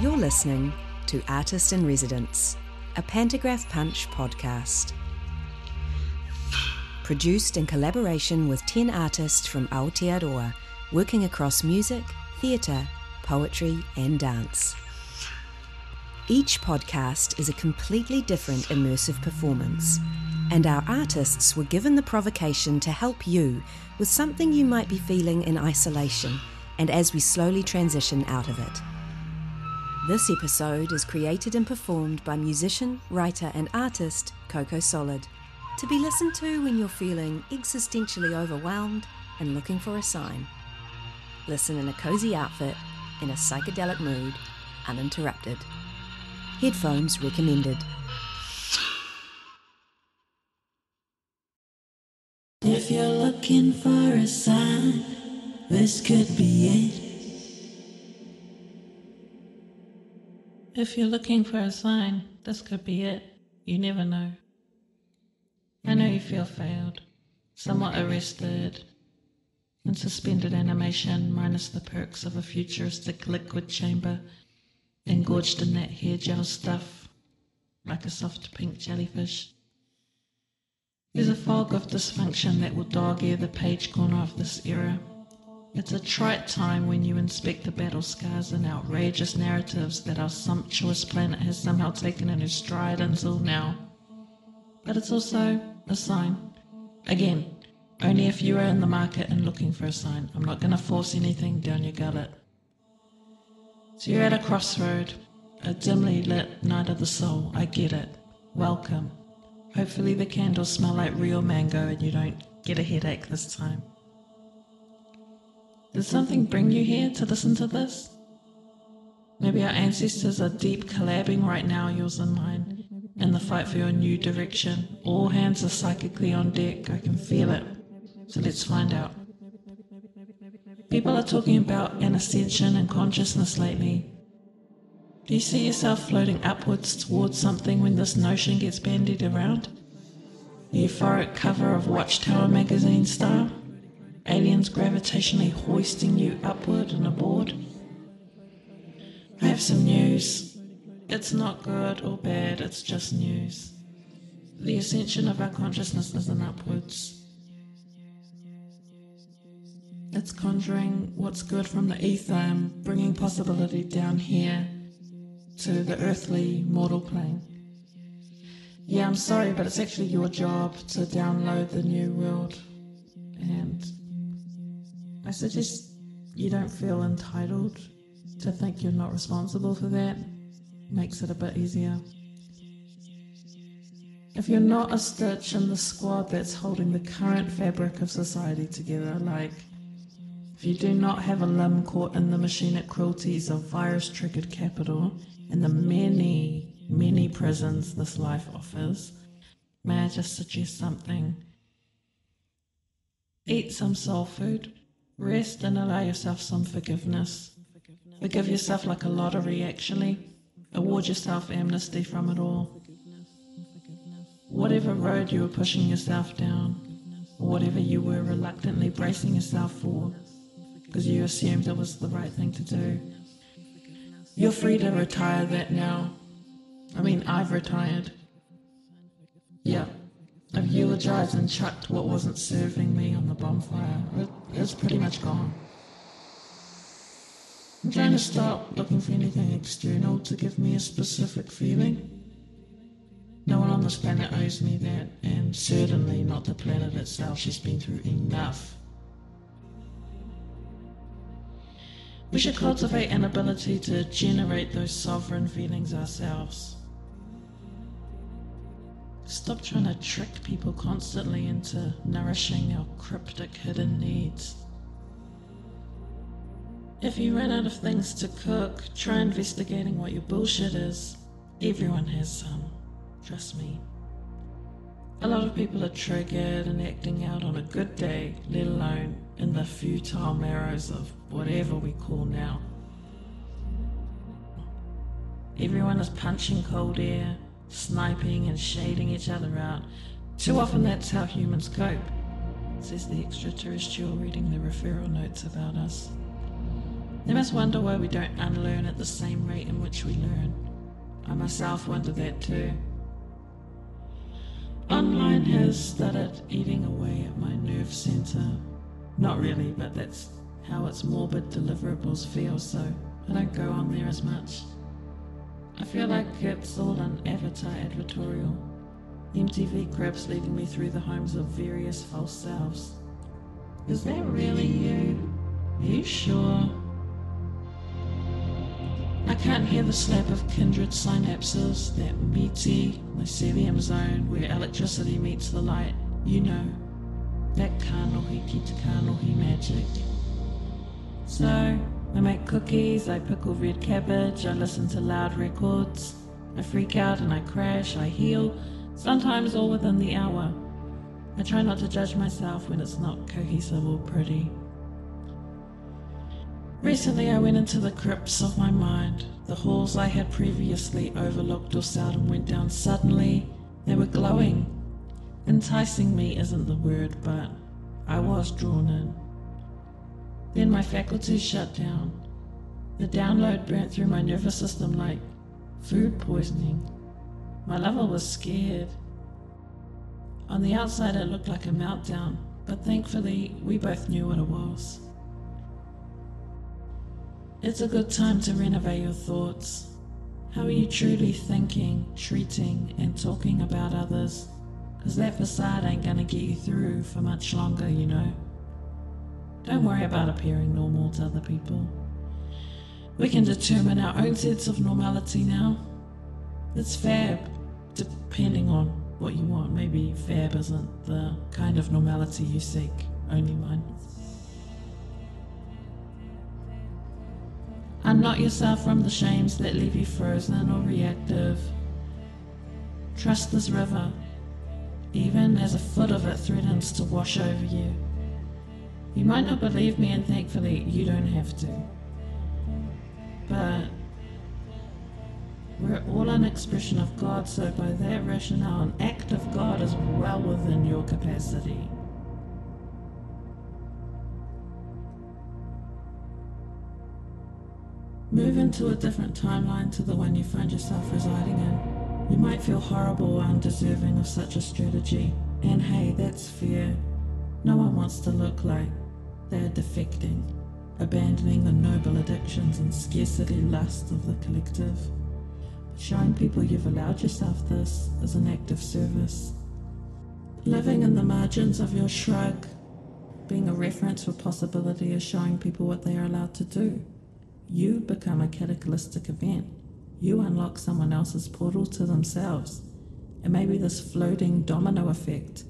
You're listening to Artist in Residence, a Pantograph Punch podcast. Produced in collaboration with 10 artists from Aotearoa, working across music, theatre, poetry, and dance. Each podcast is a completely different immersive performance, and our artists were given the provocation to help you with something you might be feeling in isolation and as we slowly transition out of it. This episode is created and performed by musician, writer, and artist Coco Solid, to be listened to when you're feeling existentially overwhelmed and looking for a sign. Listen in a cozy outfit, in a psychedelic mood, uninterrupted. Headphones recommended. If you're looking for a sign, this could be it. If you're looking for a sign, this could be it. You never know. I know you feel failed, somewhat arrested, and suspended animation, minus the perks of a futuristic liquid chamber, engorged in that hair gel stuff, like a soft pink jellyfish. There's a fog of dysfunction that will dog ear the page corner of this era. It's a trite time when you inspect the battle scars and outrageous narratives that our sumptuous planet has somehow taken in its stride until now. But it's also a sign. Again, only if you are in the market and looking for a sign. I'm not going to force anything down your gullet. So you're at a crossroad, a dimly lit night of the soul. I get it. Welcome. Hopefully the candles smell like real mango and you don't get a headache this time. Did something bring you here to listen to this? Maybe our ancestors are deep collabing right now, yours and mine, in the fight for your new direction. All hands are psychically on deck, I can feel it. So let's find out. People are talking about an ascension in consciousness lately. Do you see yourself floating upwards towards something when this notion gets bandied around? The euphoric cover of Watchtower magazine style? aliens gravitationally hoisting you upward and aboard. I have some news. It's not good or bad, it's just news. The ascension of our consciousness is an upwards. It's conjuring what's good from the ether and bringing possibility down here to the earthly mortal plane. Yeah, I'm sorry, but it's actually your job to download the new world. And I suggest you don't feel entitled to think you're not responsible for that. Makes it a bit easier. If you're not a stitch in the squad that's holding the current fabric of society together, like if you do not have a limb caught in the machinic cruelties of virus triggered capital and the many, many prisons this life offers, may I just suggest something? Eat some soul food. Rest and allow yourself some forgiveness. Forgive yourself like a lottery, actually. Award yourself amnesty from it all. Whatever road you were pushing yourself down, whatever you were reluctantly bracing yourself for, because you assumed it was the right thing to do, you're free to retire that now. I mean, I've retired. Yeah. I've eulogized and chucked what wasn't serving me on the bonfire. It, it's pretty much gone. I'm trying to stop looking for anything external to give me a specific feeling. No one on this planet owes me that, and certainly not the planet itself. She's been through enough. We should cultivate an ability to generate those sovereign feelings ourselves. Stop trying to trick people constantly into nourishing our cryptic hidden needs. If you run out of things to cook, try investigating what your bullshit is. Everyone has some. Trust me. A lot of people are triggered and acting out on a good day, let alone in the futile marrows of whatever we call now. Everyone is punching cold air, sniping and shading each other out. Too often that's how humans cope, says the extraterrestrial reading the referral notes about us. They must wonder why we don't unlearn at the same rate in which we learn. I myself wonder that too. Online has started eating away at my nerve center. Not really, but that's how its morbid deliverables feel, so I don't go on there as much. I feel like it's all an avatar advertorial. MTV cribs leading me through the homes of various false selves. Is that really you? Are you sure? I can't hear the slap of kindred synapses, that meaty mycelium zone where electricity meets the light. You know, that kanohi ki te kanohi magic. So, I make cookies, I pickle red cabbage, I listen to loud records. I freak out and I crash, I heal, sometimes all within the hour. I try not to judge myself when it's not cohesive or pretty. Recently, I went into the crypts of my mind. The halls I had previously overlooked or seldom went down suddenly. They were glowing. Enticing me isn't the word, but I was drawn in. Then my faculties shut down. The download burnt through my nervous system like food poisoning. My lover was scared. On the outside, it looked like a meltdown, but thankfully, we both knew what it was. It's a good time to renovate your thoughts. How are you truly thinking, treating, and talking about others? Because that facade ain't gonna get you through for much longer, you know. Don't worry about appearing normal to other people. We can determine our own sense of normality now. It's fab, depending on what you want. Maybe fab isn't the kind of normality you seek, only mine. Unknot yourself from the shames that leave you frozen or reactive. Trust this river, even as a foot of it threatens to wash over you. You might not believe me, and thankfully, you don't have to. But we're all an expression of God, so by that rationale, an act of God is well within your capacity. Move into a different timeline to the one you find yourself residing in. You might feel horrible or undeserving of such a strategy, and hey, that's fair. No one wants to look like they're defecting, abandoning the noble addictions and scarcity lust of the collective. Showing people you've allowed yourself this is an act of service. Living in the margins of your shrug, being a reference for possibility is showing people what they are allowed to do. You become a cataclysmic event. You unlock someone else's portal to themselves. And maybe this floating domino effect.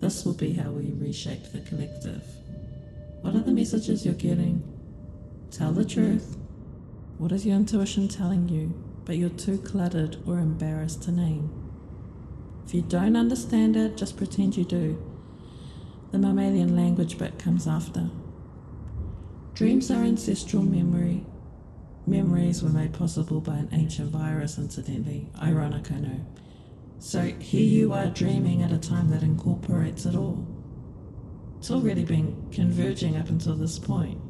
This will be how we reshape the collective. What are the messages you're getting? Tell the truth. What is your intuition telling you, but you're too cluttered or embarrassed to name? If you don't understand it, just pretend you do. The mammalian language bit comes after. Dreams are ancestral memory. Memories were made possible by an ancient virus, incidentally. Ironic, I know. So here you are dreaming at a time that incorporates it all. It's already been converging up until this point.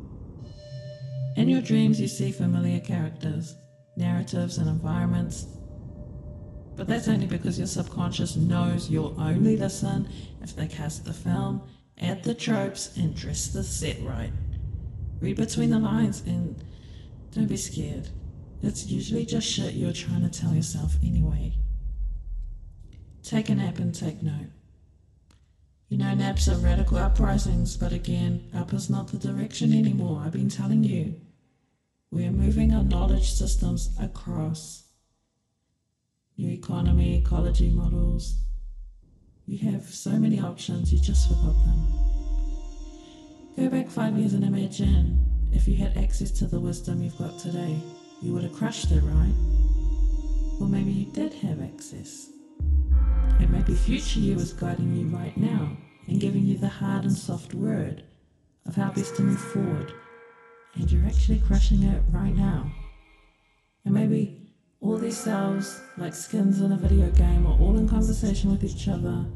In your dreams, you see familiar characters, narratives, and environments. But that's only because your subconscious knows you'll only listen if they cast the film, add the tropes, and dress the set right. Read between the lines and don't be scared. It's usually just shit you're trying to tell yourself anyway. Take a nap and take note. You know, naps are radical uprisings, but again, up is not the direction anymore. I've been telling you. We are moving our knowledge systems across. New economy, ecology models. You have so many options, you just forgot them. Go back five years and imagine if you had access to the wisdom you've got today, you would have crushed it, right? Or maybe you did have access. It may be future you is guiding you right now and giving you the hard and soft word of how best to move forward. And you're actually crushing it right now. And maybe All these cells, like skins in a video game, are all in conversation with each other,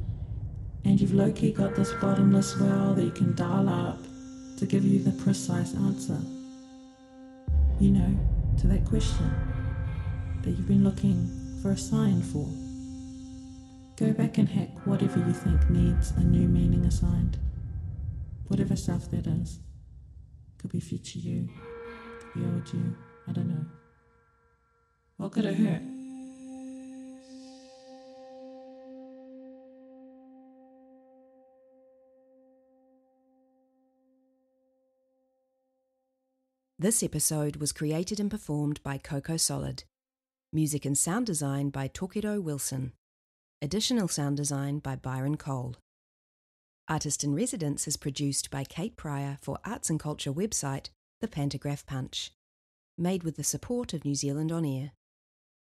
and you've low key got this bottomless well that you can dial up to give you the precise answer. You know, to that question that you've been looking for a sign for. Go back and hack whatever you think needs a new meaning assigned. Whatever stuff that is. Could be future you, could be old you, I don't know. What could it hurt? This episode was created and performed by Coco Solid. Music and sound design by Tokiro Wilson. Additional sound design by Byron Cole. Artist in Residence is produced by Kate Pryor for arts and culture website The Pantograph Punch. Made with the support of New Zealand On Air.